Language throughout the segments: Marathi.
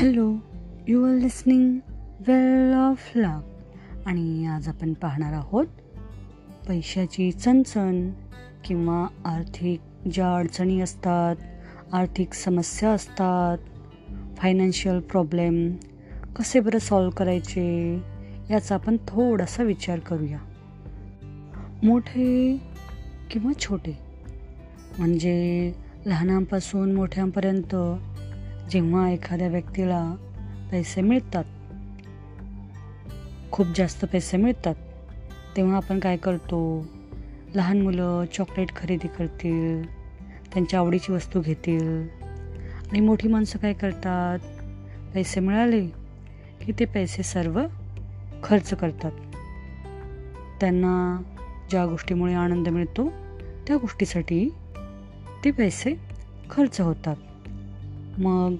Hello you are listening well of luck. आणि आज आपण पाहणार आहोत पैशाची चणचण किंवा आर्थिक ज्या अडचणी असतात आर्थिक समस्या असतात फायनान्शियल प्रॉब्लेम कसे बरं सॉल्व करायचे याचा आपण थोडासा विचार करूया. मोठे किंवा छोटे. म्हणजे लहानांपासून मोठ्यांपर्यंत जेव्हा एखाद्या व्यक्तीला पैसे मिळतात खूप जास्त पैसे मिळतात तेव्हा आपण काय करतो? लहान मुलं चॉकलेट खरेदी करतील त्यांच्या आवडीची वस्तू घेतील आणि मोठी माणसं काय करतात? पैसे मिळाले की ते पैसे सर्व खर्च करतात. त्यांना ज्या गोष्टीमुळे आनंद मिळतो त्या गोष्टीसाठी ते पैसे खर्च होतात. मग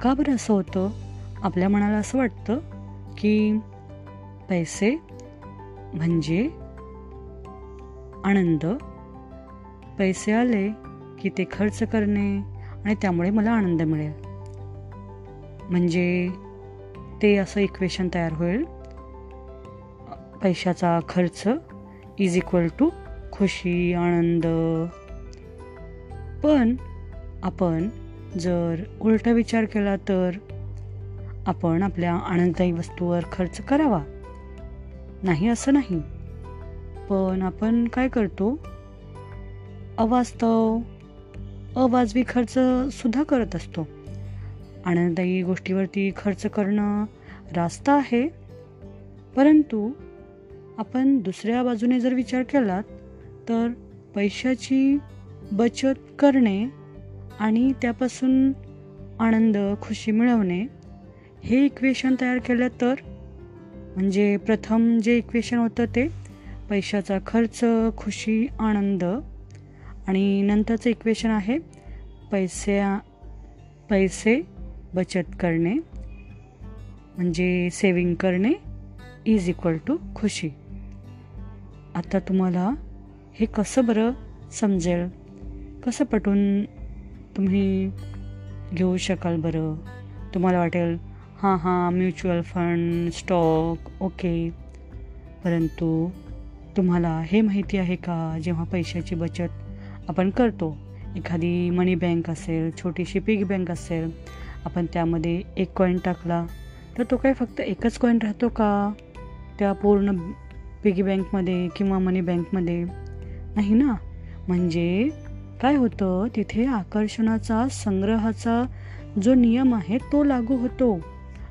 का बरं असं होतं? आपल्या मनाला असं वाटतं की पैसे म्हणजे आनंद. पैसे आले की ते खर्च करणे आणि त्यामुळे मला आनंद मिळेल. म्हणजे ते असं इक्वेशन तयार होईल. पैशाचा खर्च इज इक्वल टू खुशी आनंद. पण आपण जर उलटा विचार केला तर आपण आपल्या आनंददायी वस्तूवर खर्च करावा. नाही असं नाही. पण आपण काय करतो? अवास्तव अवाजवी खर्च सुद्धा करत असतो. आनंददायी गोष्टीवरती खर्च करणं रास्त आहे. परंतु आपण दुसऱ्या बाजूने जर विचार केलात तर पैशाची बचत करणे आणि त्यापासून आनंद खुशी मिळवणे हे इक्वेशन तयार केलं तर? म्हणजे प्रथम जे इक्वेशन होतं ते पैशाचा खर्च खुशी आनंद. आणि नंतरचं इक्वेशन आहे पैसे पैसे बचत करणे. म्हणजे सेविंग करणे इज इक्वल टू खुशी. आता तुम्हाला हे कसं बरं समजेल? कसं पटून तुम्ही घेऊ शकाल बरं. तुम्हाला वाटेल हां हां म्युच्युअल फंड स्टॉक ओके. परंतु तुम्हाला हे माहिती आहे का जेव्हा पैशाची बचत आपण करतो एखादी मनी बँक असेल छोटीशी पिग बँक असेल आपण त्यामध्ये एक कॉईन टाकला तर तो काय फक्त एकच कॉईन राहतो का? त्या पूर्ण पिगी बँकमध्ये किंवा मनी बँकमध्ये नाही ना? म्हणजे काय होतं? तिथे आकर्षणाचा संग्रहाचा जो नियम आहे तो लागू होतो.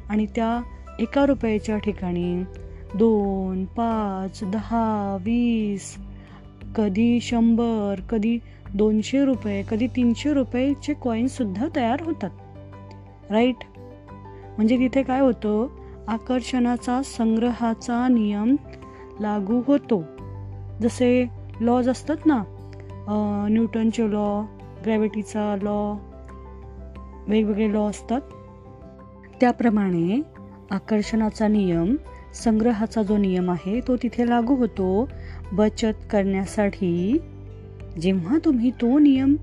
आणि त्या एका रुपयाच्या ठिकाणी दोन पाच दहा वीस कधी शंभर कधी दोनशे रुपये कधी तीनशे रुपयेचे कॉईन्ससुद्धा तयार होतात. राईट म्हणजे तिथे काय होतं? आकर्षणाचा संग्रहाचा नियम लागू होतो. जसे लॉज असतात ना न्यूटनचे लॉ ग्रॅव्हिटीचा लॉ वेगवेगळे लॉ असतात. त्याप्रमाणे आकर्षणाचा नियम संग्रहाचा जो नियम आहे तो तिथे लागू होतो. बचत करण्यासाठी जेव्हा तुम्ही तो नियम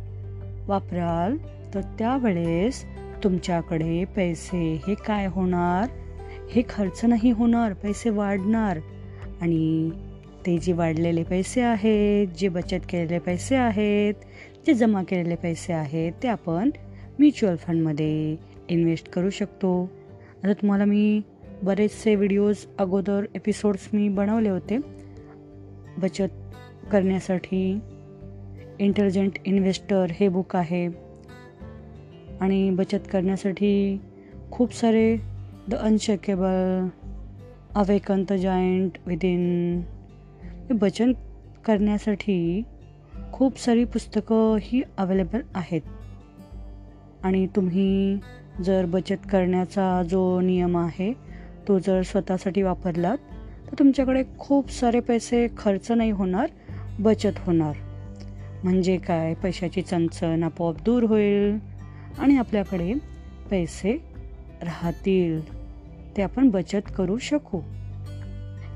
वापराल तर त्यावेळेस तुमच्याकडे पैसे हे काय होणार? हे खर्च नाही होणार पैसे वाढणार. आणि ते जे वाढलेले पैसे आहेत जे बचत केलेले पैसे आहेत जे जमा केलेले पैसे आहेत ते आपण म्युच्युअल फंडमध्ये इन्व्हेस्ट करू शकतो. आता तुम्हाला मी बरेचसे व्हिडिओज अगोदर एपिसोड्स मी बनवले होते. बचत करण्यासाठी इंटेलिजंट इन्व्हेस्टर हे बुक आहे. आणि बचत करण्यासाठी खूप सारे the unshakeable awaken the giant within बचत करण्यासाठी खूप सारी पुस्तकं ही अवेलेबल आहेत. आणि तुम्ही जर बचत करण्याचा जो नियम आहे तो जर स्वतःसाठी वापरलात तर तुमच्याकडे खूप सारे पैसे खर्च नाही होणार बचत होणार. म्हणजे काय? पैशाची चणचण आपोआप दूर होईल आणि आपल्याकडे पैसे राहतील. ते आपण बचत करू शकू.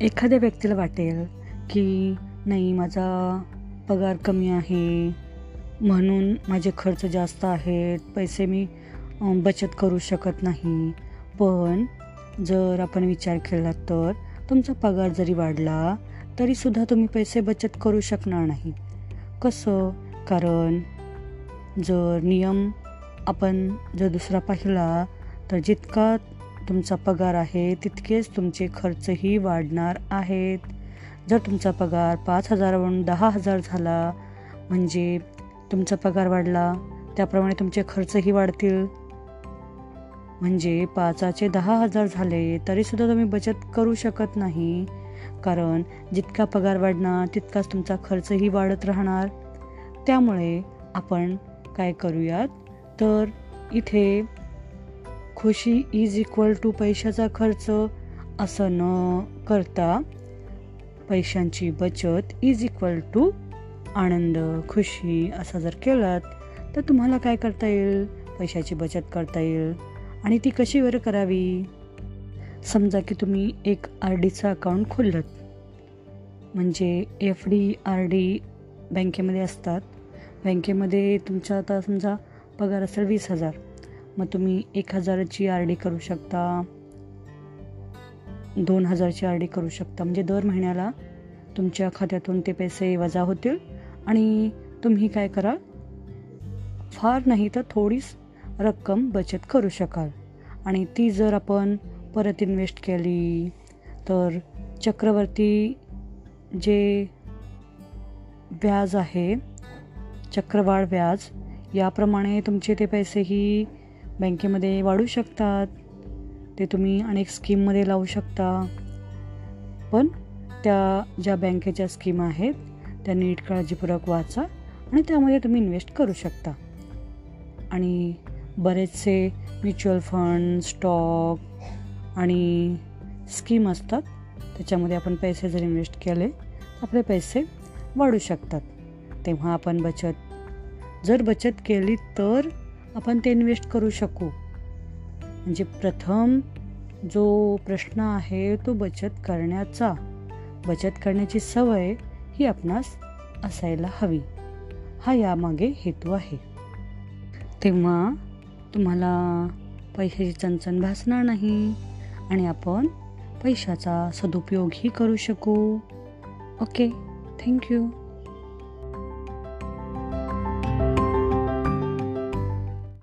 एखाद्या व्यक्तीला वाटेल की नाही माझा पगार कमी आहे म्हणून माझे खर्च जास्त आहेत पैसे मी बचत करू शकत नाही. पण जर आपण विचार केला तर तुमचा पगार जरी वाढला तरीसुद्धा तुम्ही पैसे बचत करू शकणार नाही. कसं? कारण जर नियम आपण जर दुसरा पाहिला तर जितका तुमचा पगार आहे तितकेच तुमचे खर्चही वाढणार आहेत. जर तुमचा पगार पाच हजारावरून दहा हजार झाला म्हणजे तुमचा पगार वाढला त्याप्रमाणे तुमचे खर्चही वाढतील. म्हणजे पाचाचे दहा हजार झाले तरीसुद्धा तुम्ही बचत करू शकत नाही. कारण जितका पगार वाढणार तितकाच तुमचा खर्चही वाढत राहणार. त्यामुळे आपण काय करूयात? तर इथे खुशी इज इक्वल टू पैशाचा खर्च असं न करता पैशांची बचत इज इक्वल टू आनंद खुशी असा जर केलात तर तुम्हाला काय करता येईल? पैशाची बचत करता येईल. आणि ती कशी बरं करावी? समजा की तुम्ही एक आर डीचं अकाउंट खोललं म्हणजे एफ डी आर डी बँकेमध्ये असतात. बँकेमध्ये तुमचा आता समजा पगार असेल वीस हजार. मग तुम्ही एक हजाराची आर डी करू शकता. दोन हजारची आर डी करू शकता. म्हणजे दर महिन्याला तुमच्या खात्यातून ते पैसे वजा होतील. आणि तुम्ही काय कराल? फार नाही तर थोडीच रक्कम बचत करू शकाल. आणि ती जर आपण परत इन्व्हेस्ट केली तर चक्रवर्ती जे व्याज आहे चक्रवाढ व्याज याप्रमाणे तुमचे ते पैसेही बँकेमध्ये वाढू शकतात. ते तुम्ही अनेक स्कीममध्ये लावू शकता. पण त्या ज्या बँकेच्या स्कीम आहेत त्या नीट काळजीपूर्वक वाचा आणि त्यामध्ये तुम्ही इन्व्हेस्ट करू शकता. आणि बरेचसे म्युच्युअल फंड स्टॉक आणि स्कीम असतात त्याच्यामध्ये आपण पैसे जर इन्व्हेस्ट केले तर आपले पैसे वाढू शकतात. तेव्हा आपण बचत जर बचत केली तर आपण ते इन्व्हेस्ट करू शकू. म्हणजे प्रथम जो प्रश्न आहे तो बचत करण्याचा. बचत करण्याची सवय ही आपणास असायला हवी. हा यामागे हेतू आहे. तेव्हा तुम्हाला पैशाची चणचण भासणार नाही आणि आपण पैशाचा सदुपयोगही करू शकू. Okay thank you.